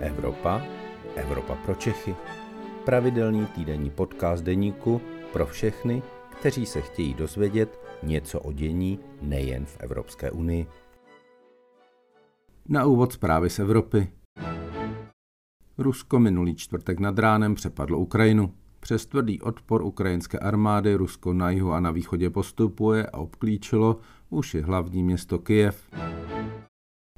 Evropa, Evropa pro Čechy. Pravidelný týdenní podcast deníku pro všechny, kteří se chtějí dozvědět něco o dění nejen v Evropské unii. Na úvod zprávy z Evropy. Rusko minulý čtvrtek nad ránem přepadlo Ukrajinu. Přes tvrdý odpor ukrajinské armády Rusko na jihu a na východě postupuje a obklíčilo už i hlavní město Kyjev.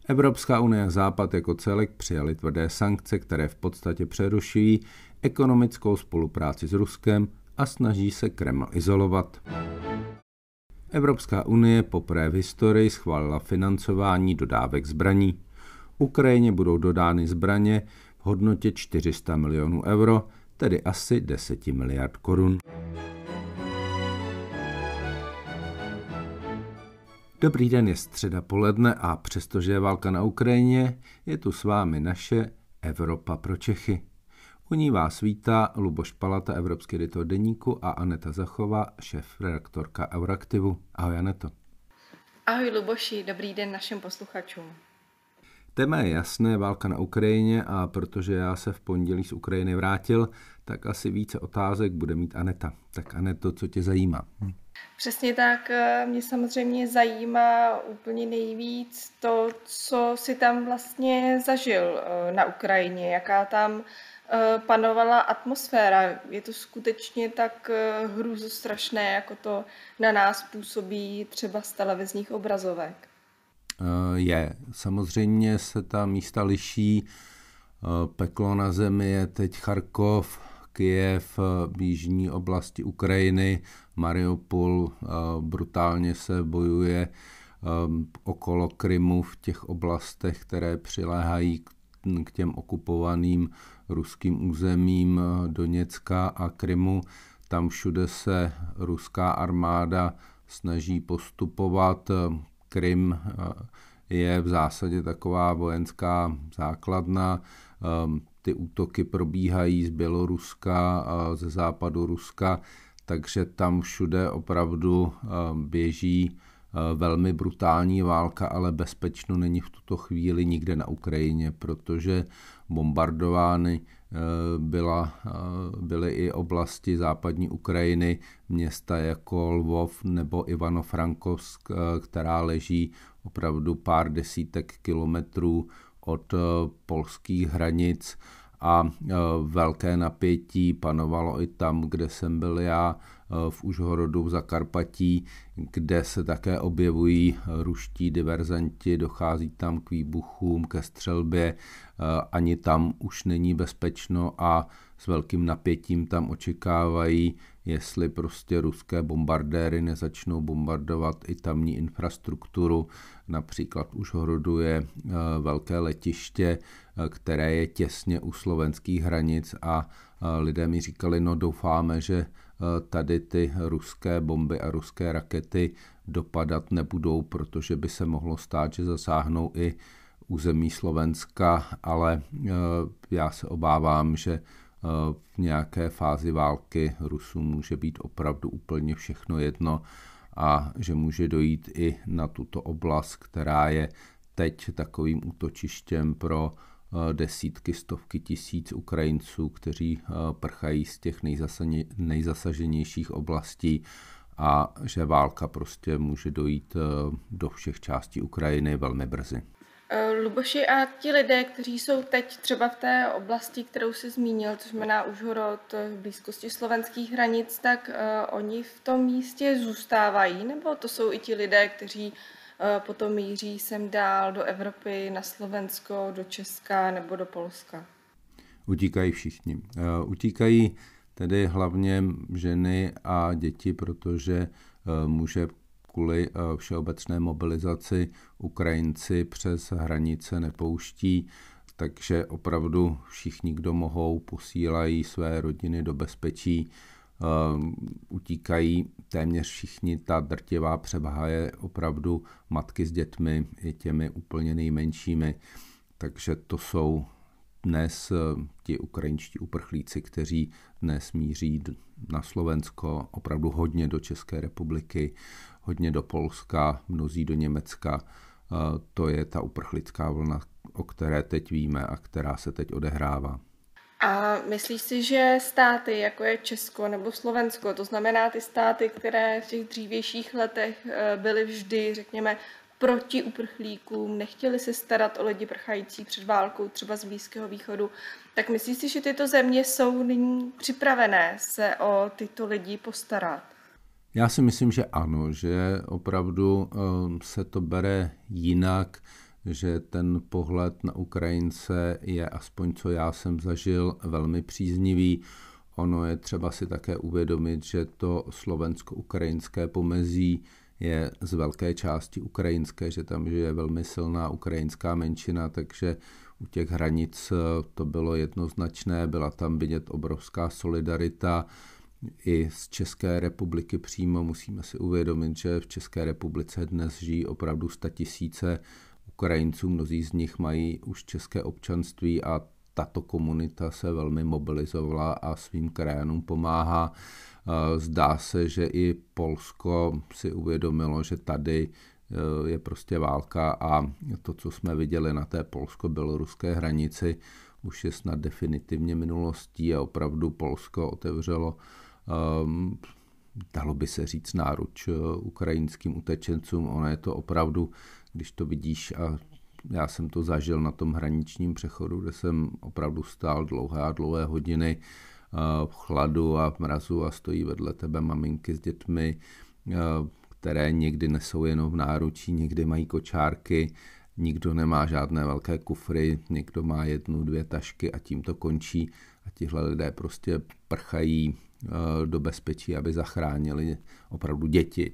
Evropská unie a Západ jako celek přijali tvrdé sankce, které v podstatě přerušují ekonomickou spolupráci s Ruskem a snaží se Kreml izolovat. Evropská unie poprvé v historii schválila financování dodávek zbraní. Ukrajině budou dodány zbraně v hodnotě 400 milionů euro, tedy asi 10 miliard korun. Dobrý den, je středa poledne a přestože je válka na Ukrajině, je tu s vámi naše Evropa pro Čechy. U ní vás vítá Luboš Palata, Evropský editor deníku a Aneta Zachová, šéf redaktorka Euraktivu. Ahoj Aneto. Ahoj Luboši, dobrý den našim posluchačům. Téma je jasné, válka na Ukrajině a protože já se v pondělí z Ukrajiny vrátil, tak asi více otázek bude mít Aneta. Tak Aneto, co tě zajímá? Hm. Přesně tak, eh, mě samozřejmě zajímá úplně nejvíc to, co si tam vlastně zažil eh, na Ukrajině, jaká tam eh, panovala atmosféra. Je to skutečně tak hrůzostrašné, jako to na nás působí třeba z televizních obrazovek? Je. Samozřejmě se ta místa liší. Peklo na zemi je teď Charkov, Kyjev, v jižní oblasti Ukrajiny, Mariupol, eh, brutálně se bojuje eh, okolo Krymu v těch oblastech, které přiléhají k těm okupovaným ruským územím eh, Doněcka a Krymu. Tam všude se ruská armáda snaží postupovat. Krym je v zásadě taková vojenská základna. Ty útoky probíhají z Běloruska a ze západu Ruska, takže tam všude opravdu eh, běží eh, velmi brutální válka, ale bezpečno není v tuto chvíli nikde na Ukrajině, protože bombardovány eh, byla, byly i oblasti západní Ukrajiny, města jako Lvov nebo Ivano-Frankovsk, která leží opravdu pár desítek kilometrů od polských hranic. A velké napětí panovalo i tam, kde jsem byl já v Užhorodu v Zakarpatí, kde se také objevují ruští diverzanti, dochází tam k výbuchům, ke střelbě, e, ani tam už není bezpečno a s velkým napětím tam očekávají, jestli prostě ruské bombardéry nezačnou bombardovat i tamní infrastrukturu. Například už horoduje velké letiště, které je těsně u slovenských hranic a lidé mi říkali, no doufáme, že tady ty ruské bomby a ruské rakety dopadat nebudou, protože by se mohlo stát, že zasáhnou i území Slovenska, ale já se obávám, že v nějaké fázi války Rusů může být opravdu úplně všechno jedno a že může dojít i na tuto oblast, která je teď takovým útočištěm pro desítky, stovky tisíc Ukrajinců, kteří prchají z těch nejzasaženějších oblastí a že válka prostě může dojít do všech částí Ukrajiny velmi brzy. Eh, Luboši, a ti lidé, kteří jsou teď třeba v té oblasti, kterou jsi zmínil, což znamená Užhorod v blízkosti slovenských hranic, tak uh, oni v tom místě zůstávají, nebo to jsou i ti lidé, kteří potom míří sem dál do Evropy, na Slovensko, do Česka nebo do Polska? Utíkají všichni. Utíkají tedy hlavně ženy a děti, protože může kvůli eh, všeobecné mobilizaci Ukrajinci přes hranice nepouští, takže opravdu všichni, kdo mohou, posílají své rodiny do bezpečí, eh, utíkají téměř všichni, ta drtivá převaha je opravdu matky s dětmi, i těmi úplně nejmenšími, takže to jsou dnes eh, ti ukrajinští uprchlíci, kteří dnes míří na Slovensko, opravdu hodně do České republiky, hodně do Polska, mnozí do Německa. To je ta uprchlická vlna, o které teď víme a která se teď odehrává. A myslíš si, že státy, jako je Česko nebo Slovensko, to znamená ty státy, které v těch dřívějších letech eh, byly vždy, řekněme, proti uprchlíkům, nechtěli se starat o lidi prchající před válkou, třeba z Blízkého východu, tak myslíš si, že tyto země jsou nyní připravené se o tyto lidi postarat? Já si myslím, že ano, že opravdu ehm, se to bere jinak, že ten pohled na Ukrajince je, aspoň co já jsem zažil, velmi příznivý. Ono je třeba si také uvědomit, že to slovensko-ukrajinské pomezí je z velké části ukrajinské, že tam je velmi silná ukrajinská menšina, takže u těch hranic to bylo jednoznačné, byla tam vidět obrovská solidarita i z České republiky přímo. Musíme si uvědomit, že v České republice dnes žijí opravdu tisíce Ukrajinců, mnozí z nich mají už české občanství a tato komunita se velmi mobilizovala a svým krajanům pomáhá. Zdá se, že i Polsko si uvědomilo, že tady e, je prostě válka a to, co jsme viděli na té polsko-běloruské hranici, už je snad definitivně minulostí a opravdu Polsko otevřelo dalo by se říct náruč e, ukrajinským utečencům. Ono je to opravdu, když to vidíš a já jsem to zažil na tom hraničním přechodu, kde jsem opravdu stál dlouhé a dlouhé hodiny v chladu a v mrazu a stojí vedle tebe maminky s dětmi, které někdy nesou jenom v náručí, někdy mají kočárky, nikdo nemá žádné velké kufry, někdo má jednu, dvě tašky a tím to končí a tihle lidé prostě prchají do bezpečí, aby zachránili opravdu děti,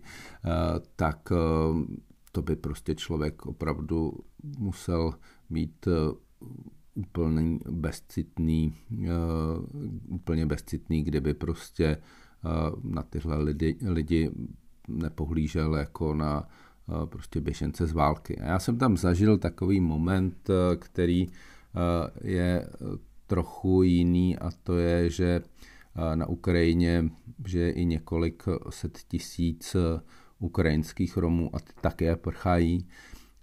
tak to by prostě člověk opravdu musel mít úplně bezcitný, úplně bezcitný, kdyby prostě na tyhle lidi, lidi nepohlížel jako na prostě běžence z války. A já jsem tam zažil takový moment, který je trochu jiný a to je, že na Ukrajině že je i několik set tisíc ukrajinských Romů a ty také prchají.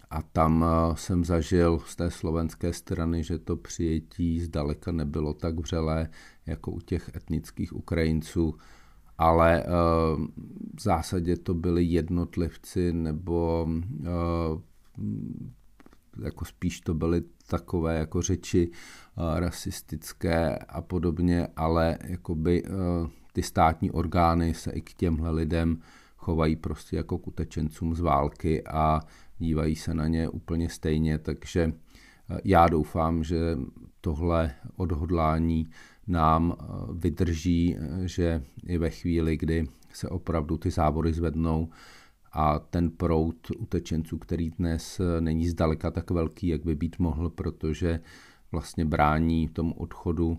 A tam eh, jsem zažil z té slovenské strany, že to přijetí zdaleka nebylo tak vřelé jako u těch etnických Ukrajinců, ale eh, v zásadě to byli jednotlivci nebo eh, jako spíš to byly takové jako řeči rasistické a podobně, ale jakoby ty státní orgány se i k těmhle lidem chovají prostě jako k utečencům z války a dívají se na ně úplně stejně, takže eh, já doufám, že tohle odhodlání nám eh, vydrží, eh, že i ve chvíli, kdy se opravdu ty závory zvednou a ten proud utečenců, který dnes není zdaleka tak velký, jak by být mohl, protože vlastně brání tomu odchodu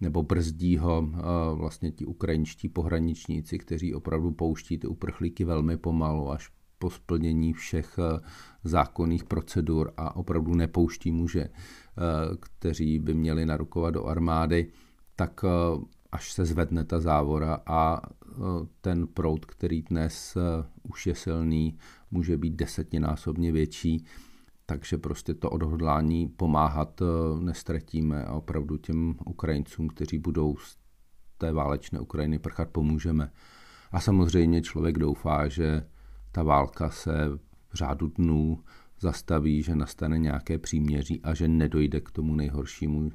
nebo brzdí ho vlastně ti ukrajinští pohraničníci, kteří opravdu pouští ty uprchlíky velmi pomalu, až po splnění všech eh, zákonných procedur a opravdu nepouští muže, eh, kteří by měli narukovat do armády, tak eh, až se zvedne ta závora a ten proud, který dnes už je silný, může být desetinásobně větší, takže prostě to odhodlání pomáhat nestratíme a opravdu těm Ukrajincům, kteří budou z té válečné Ukrajiny prchat, pomůžeme. A samozřejmě člověk doufá, že ta válka se v řádu dnů zastaví, že nastane nějaké příměří a že nedojde k tomu nejhoršímu,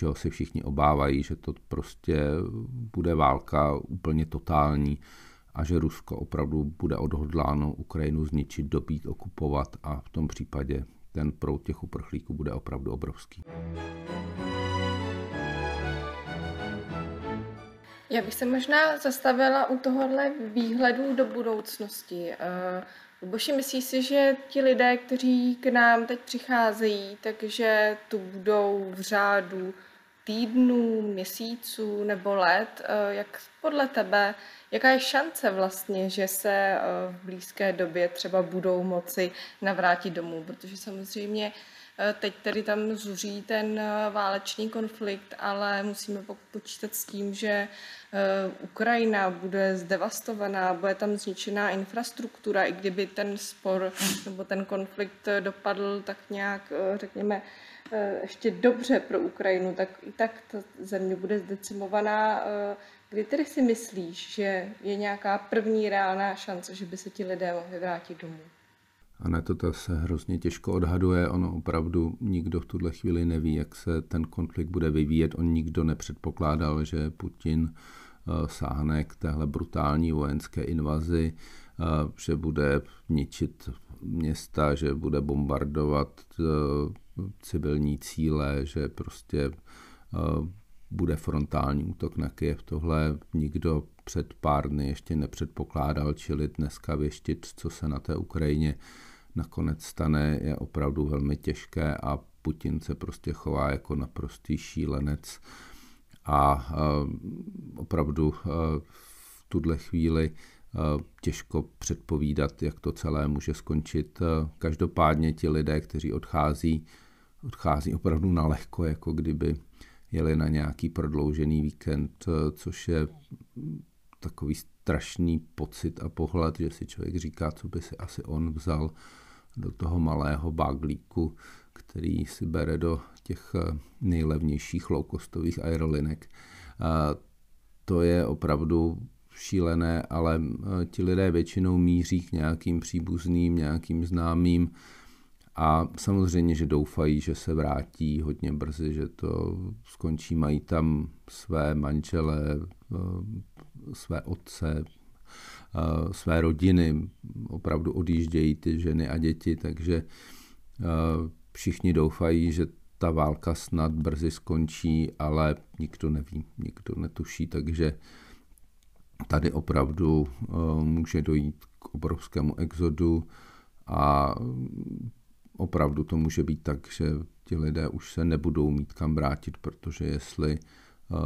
čeho se všichni obávají, že to prostě bude válka úplně totální a že Rusko opravdu bude odhodláno Ukrajinu zničit, dobít, okupovat a v tom případě ten proud těch uprchlíků bude opravdu obrovský. Já bych se možná zastavila u tohohle výhledu do budoucnosti. Eh, Boši, myslíš si, že ti lidé, kteří k nám teď přicházejí, takže tu budou v řádu týdnů, měsíců nebo let, eh, jak podle tebe, jaká je šance vlastně, že se eh, v blízké době třeba budou moci navrátit domů, protože samozřejmě Teď tedy tam zuří ten válečný konflikt, ale musíme počítat s tím, že Ukrajina bude zdevastovaná, bude tam zničená infrastruktura, i kdyby ten spor nebo ten konflikt dopadl tak nějak, řekněme, ještě dobře pro Ukrajinu, tak i tak ta země bude zdecimovaná. Kdy tedy si myslíš, že je nějaká první reálná šance, že by se ti lidé mohli vrátit domů? A ne, to se hrozně těžko odhaduje. Ono opravdu nikdo v tuhle chvíli neví, jak se ten konflikt bude vyvíjet. On nikdo nepředpokládal, že Putin eh, sáhne k téhle brutální vojenské invazi, eh, že bude ničit města, že bude bombardovat eh, civilní cíle, že prostě bude frontální útok na Kiev. Tohle nikdo před pár dny ještě nepředpokládal, čili dneska věštit, co se na té Ukrajině nakonec stane, je opravdu velmi těžké a Putin se prostě chová jako naprostý šílenec a opravdu v tuhle chvíli těžko předpovídat, jak to celé může skončit. Každopádně ti lidé, kteří odchází, odchází opravdu na lehko, jako kdyby jeli na nějaký prodloužený víkend, což je takový strašný pocit a pohled, že si člověk říká, co by si asi on vzal do toho malého baglíku, který si bere do těch nejlevnějších loukostových aerolinek. A to je opravdu šílené, ale ti lidé většinou míří k nějakým příbuzným, nějakým známým, a samozřejmě, že doufají, že se vrátí hodně brzy, že to skončí, mají tam své manžele, eh, své otce, eh, své rodiny, opravdu odjíždějí ty ženy a děti, takže eh, všichni doufají, že ta válka snad brzy skončí, ale nikdo neví, nikdo netuší, takže tady opravdu může dojít k obrovskému exodu a opravdu to může být tak, že ti lidé už se nebudou mít kam vrátit, protože jestli eh,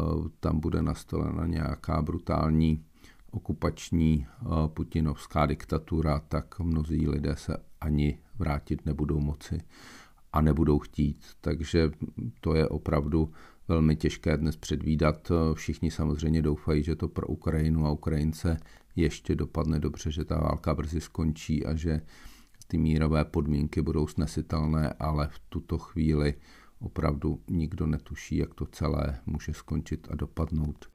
tam bude nastolena nějaká brutální okupační eh, putinovská diktatura, tak mnozí lidé se ani vrátit nebudou moci a nebudou chtít. Takže to je opravdu velmi těžké dnes předvídat. Všichni samozřejmě doufají, že to pro Ukrajinu a Ukrajince ještě dopadne dobře, že ta válka brzy skončí a že ty mírové podmínky budou snesitelné, ale v tuto chvíli opravdu nikdo netuší, jak to celé může skončit a dopadnout.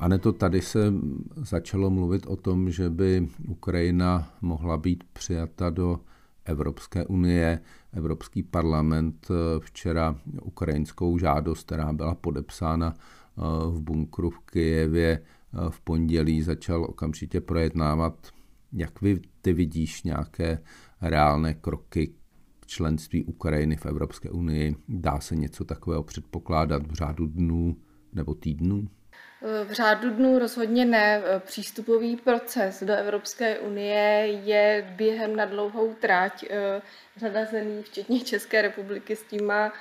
A ne to tady se začalo mluvit o tom, že by Ukrajina mohla být přijata do Evropské unie. Evropský parlament včera ukrajinskou žádost, která byla podepsána eh, v bunkru v Kijevě, v pondělí začal okamžitě projednávat, jak vy ty vidíš nějaké reálné kroky k členství Ukrajiny v Evropské unii. Dá se něco takového předpokládat v řádu dnů nebo týdnů? V řádu dnů rozhodně ne. Přístupový proces do Evropské unie je během na dlouhou tráť. Řada zemí, včetně České republiky, s tím má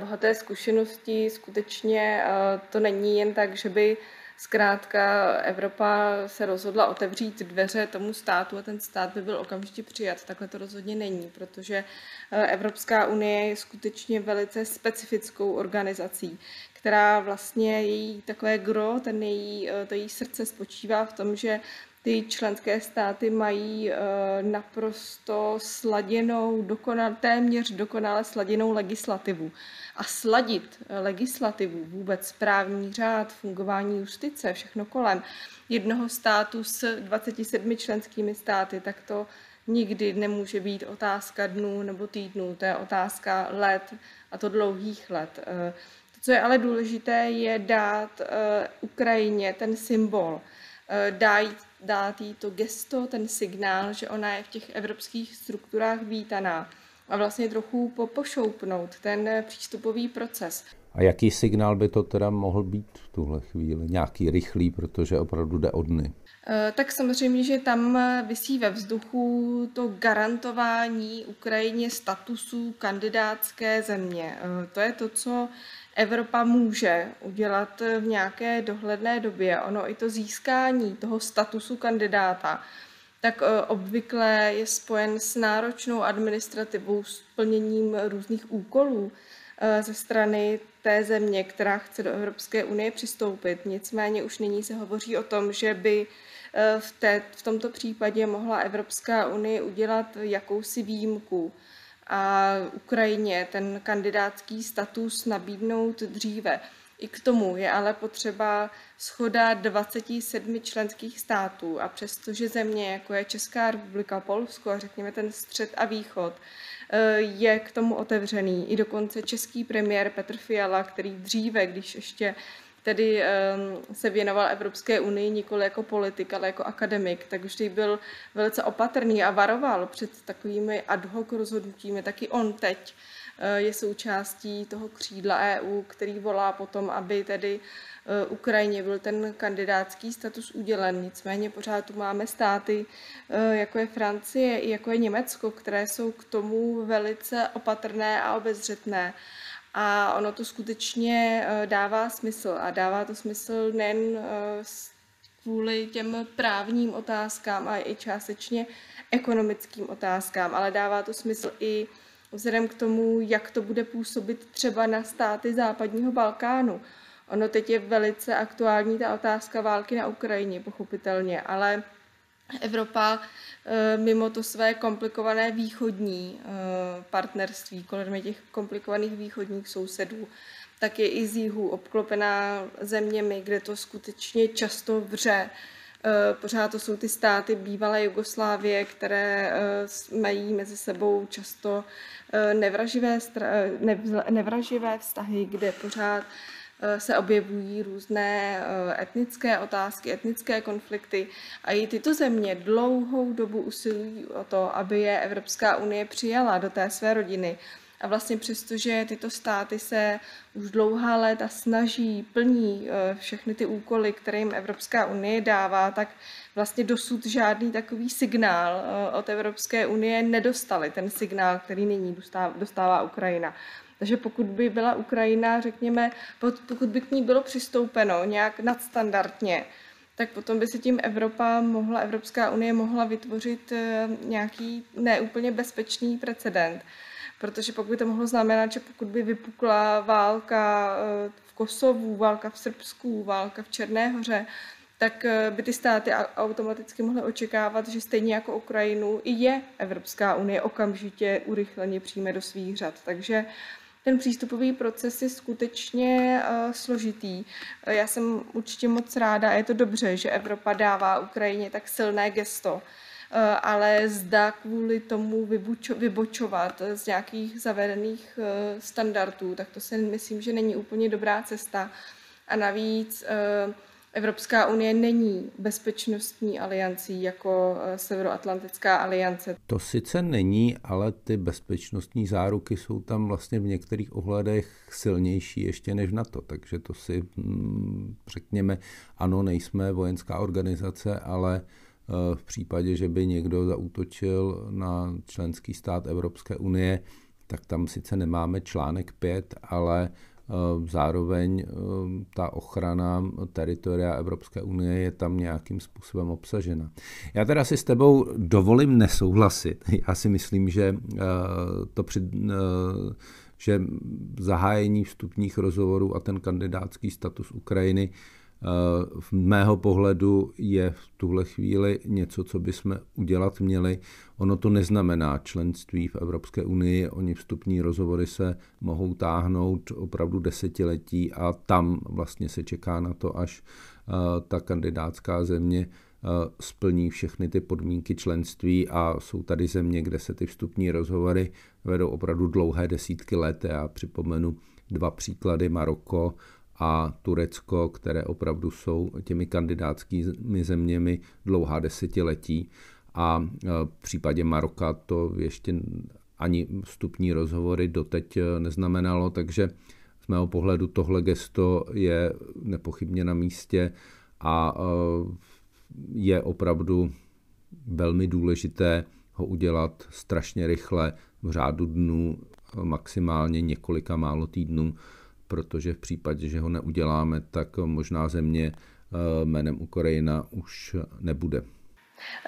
bohaté zkušenosti. Skutečně to není jen tak, že by Zkrátka Evropa se rozhodla otevřít dveře tomu státu a ten stát by byl okamžitě přijat. Takhle to rozhodně není, protože eh, Evropská unie je skutečně velice specifickou organizací, která vlastně její takové gro, ten její, eh, to její srdce spočívá v tom, že ty členské státy mají eh, naprosto sladěnou, dokonal, téměř dokonale sladěnou legislativu. A sladit eh, legislativu, vůbec právní řád, fungování justice, všechno kolem jednoho státu s 27 členskými státy, tak to nikdy nemůže být otázka dnů nebo týdnů, to je otázka let a to dlouhých let. Eh, to, co je ale důležité, je dát Ukrajině ten symbol, dát dát jí to gesto, ten signál, že ona je v těch evropských strukturách vítaná a vlastně trochu popošoupnout ten přístupový proces. A jaký signál by to teda mohl být v tuhle chvíli? Nějaký rychlý, protože opravdu jde od dny. Eh, tak samozřejmě, že tam vysí ve vzduchu to garantování Ukrajině statusu kandidátské země. Eh, to je to, co Evropa může udělat v nějaké dohledné době. Ono i to získání toho statusu kandidáta tak obvykle je spojen s náročnou administrativou, s plněním různých úkolů ze strany té země, která chce do Evropské unie přistoupit. Nicméně už nyní se hovoří o tom, že by v, té, v tomto případě mohla Evropská unie udělat jakousi výjimku a Ukrajině ten kandidátský status nabídnout dříve. I k tomu je ale potřeba schoda 27 členských států a přestože země, jako je Česká republika, Polsko a řekněme ten střed a východ, eh, je k tomu otevřený. I dokonce český premiér Petr Fiala, který dříve, když ještě tedy um, se věnoval Evropské unii nikoli jako politik, ale jako akademik, tak vždy byl velice opatrný a varoval před takovými ad hoc rozhodnutími. Taky on teď uh, je součástí toho křídla EU, který volá potom, aby tedy uh, Ukrajině byl ten kandidátský status udělen. Nicméně pořád tu máme státy, uh, jako je Francie i jako je Německo, které jsou k tomu velice opatrné a obezřetné. A ono to skutečně eh, dává smysl. A dává to smysl nejen eh, kvůli těm právním otázkám a i částečně ekonomickým otázkám, ale dává to smysl i vzhledem k tomu, jak to bude působit třeba na státy západního Balkánu. Ono teď je velice aktuální ta otázka války na Ukrajině, pochopitelně, ale Evropa eh, mimo to své komplikované východní eh, partnerství, kolem těch komplikovaných východních sousedů, tak je i z jihu obklopená zeměmi, kde to skutečně často vře. Eh, pořád to jsou ty státy bývalé Jugoslávie, které mají mezi sebou často nevraživé, nevraživé vztahy, kde pořád se objevují různé eh, etnické otázky, etnické konflikty a i tyto země dlouhou dobu usilují o to, aby je Evropská unie přijala do té své rodiny. A vlastně přestože tyto státy se už dlouhá léta snaží, plní eh, všechny ty úkoly, které jim Evropská unie dává, tak vlastně dosud žádný takový signál od Evropské unie nedostali, ten signál, který nyní dostává Ukrajina. Takže pokud by byla Ukrajina, řekněme, pokud by k ní bylo přistoupeno nějak nadstandardně, tak potom by se tím Evropa mohla, Evropská unie mohla vytvořit eh, nějaký neúplně bezpečný precedent. Protože pokud by to mohlo znamenat, že pokud by vypukla válka eh, v Kosovu, válka v Srbsku, válka v Černé hoře, tak eh, by ty státy automaticky mohly očekávat, že stejně jako Ukrajinu i je Evropská unie okamžitě urychleně přijme do svých řad. Takže ten přístupový proces je skutečně uh, složitý. Uh, já jsem určitě moc ráda a je to dobře, že Evropa dává Ukrajině tak silné gesto, uh, ale zda kvůli tomu vybučo, vybočovat z nějakých zavedených standardů, tak to si myslím, že není úplně dobrá cesta. A navíc Evropská unie není bezpečnostní aliancí jako eh, Severoatlantická aliance. To sice není, ale ty bezpečnostní záruky jsou tam vlastně v některých ohledech silnější ještě než NATO, takže to si hm, řekněme, ano, nejsme vojenská organizace, ale eh, v případě, že by někdo zaútočil na členský stát Evropské unie, tak tam sice nemáme článek 5, ale zároveň eh, ta ochrana teritoria Evropské unie je tam nějakým způsobem obsažena. Já teda si s tebou dovolím nesouhlasit. Já si myslím, že eh, to při, že zahájení vstupních rozhovorů a ten kandidátský status Ukrajiny v mého pohledu je v tuhle chvíli něco, co bychom udělat měli. Ono to neznamená členství v Evropské unii, oni vstupní rozhovory se mohou táhnout opravdu desetiletí a tam vlastně se čeká na to, až eh, ta kandidátská země eh, splní všechny ty podmínky členství a jsou tady země, kde se ty vstupní rozhovory vedou opravdu dlouhé desítky let. Já připomenu dva příklady Maroko a Turecko, které opravdu jsou těmi kandidátskými zeměmi dlouhá desetiletí. A e, v případě Maroka to ještě ani vstupní rozhovory doteď e, neznamenalo, takže z mého pohledu tohle gesto je nepochybně na místě a e, je opravdu velmi důležité ho udělat strašně rychle v řádu dnů, maximálně několika málo týdnů, protože v případě, že ho neuděláme, tak možná země eh, jménem Ukrajina už nebude.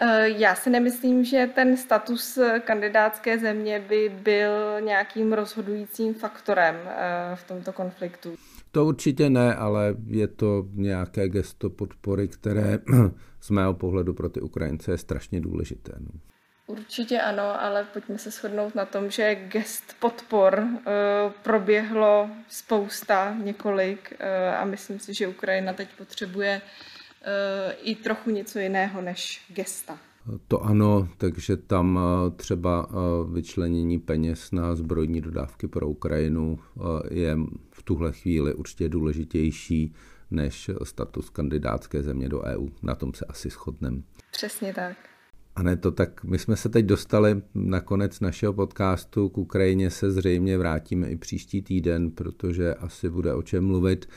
Eh, já si nemyslím, že ten status kandidátské země by byl nějakým rozhodujícím faktorem eh, v tomto konfliktu. To určitě ne, ale je to nějaké gesto podpory, které z mého pohledu pro ty Ukrajince je strašně důležité. Určitě ano, ale pojďme se shodnout na tom, že gest podpor uh, proběhlo spousta, několik uh, a myslím si, že Ukrajina teď potřebuje uh, i trochu něco jiného než gesta. To ano, takže tam třeba vyčlenění peněz na zbrojní dodávky pro Ukrajinu je v tuhle chvíli určitě důležitější než status kandidátské země do EU. Na tom se asi shodneme. Přesně tak. A ne to tak, my jsme se teď dostali na konec našeho podcastu, k Ukrajině se zřejmě vrátíme i příští týden, protože asi bude o čem mluvit.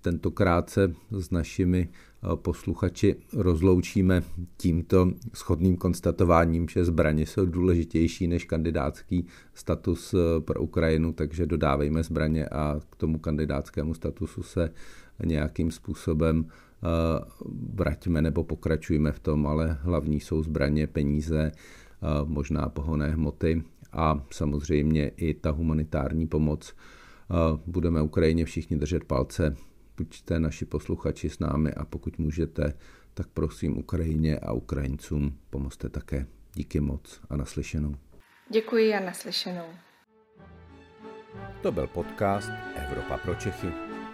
Tentokrát se s našimi posluchači rozloučíme tímto schodným konstatováním, že zbraně jsou důležitější než kandidátský status eh, pro Ukrajinu, takže dodávejme zbraně a k tomu kandidátskému statusu se nějakým způsobem Eh, vraťme nebo pokračujme v tom, ale hlavní jsou zbraně, peníze, eh, možná pohonné hmoty a samozřejmě i ta humanitární pomoc. Eh, budeme Ukrajině všichni držet palce, buďte naši posluchači s námi a pokud můžete, tak prosím Ukrajině a Ukrajincům pomozte také. Díky moc a naslyšenou. Děkuji a naslyšenou. To byl podcast Evropa pro Čechy.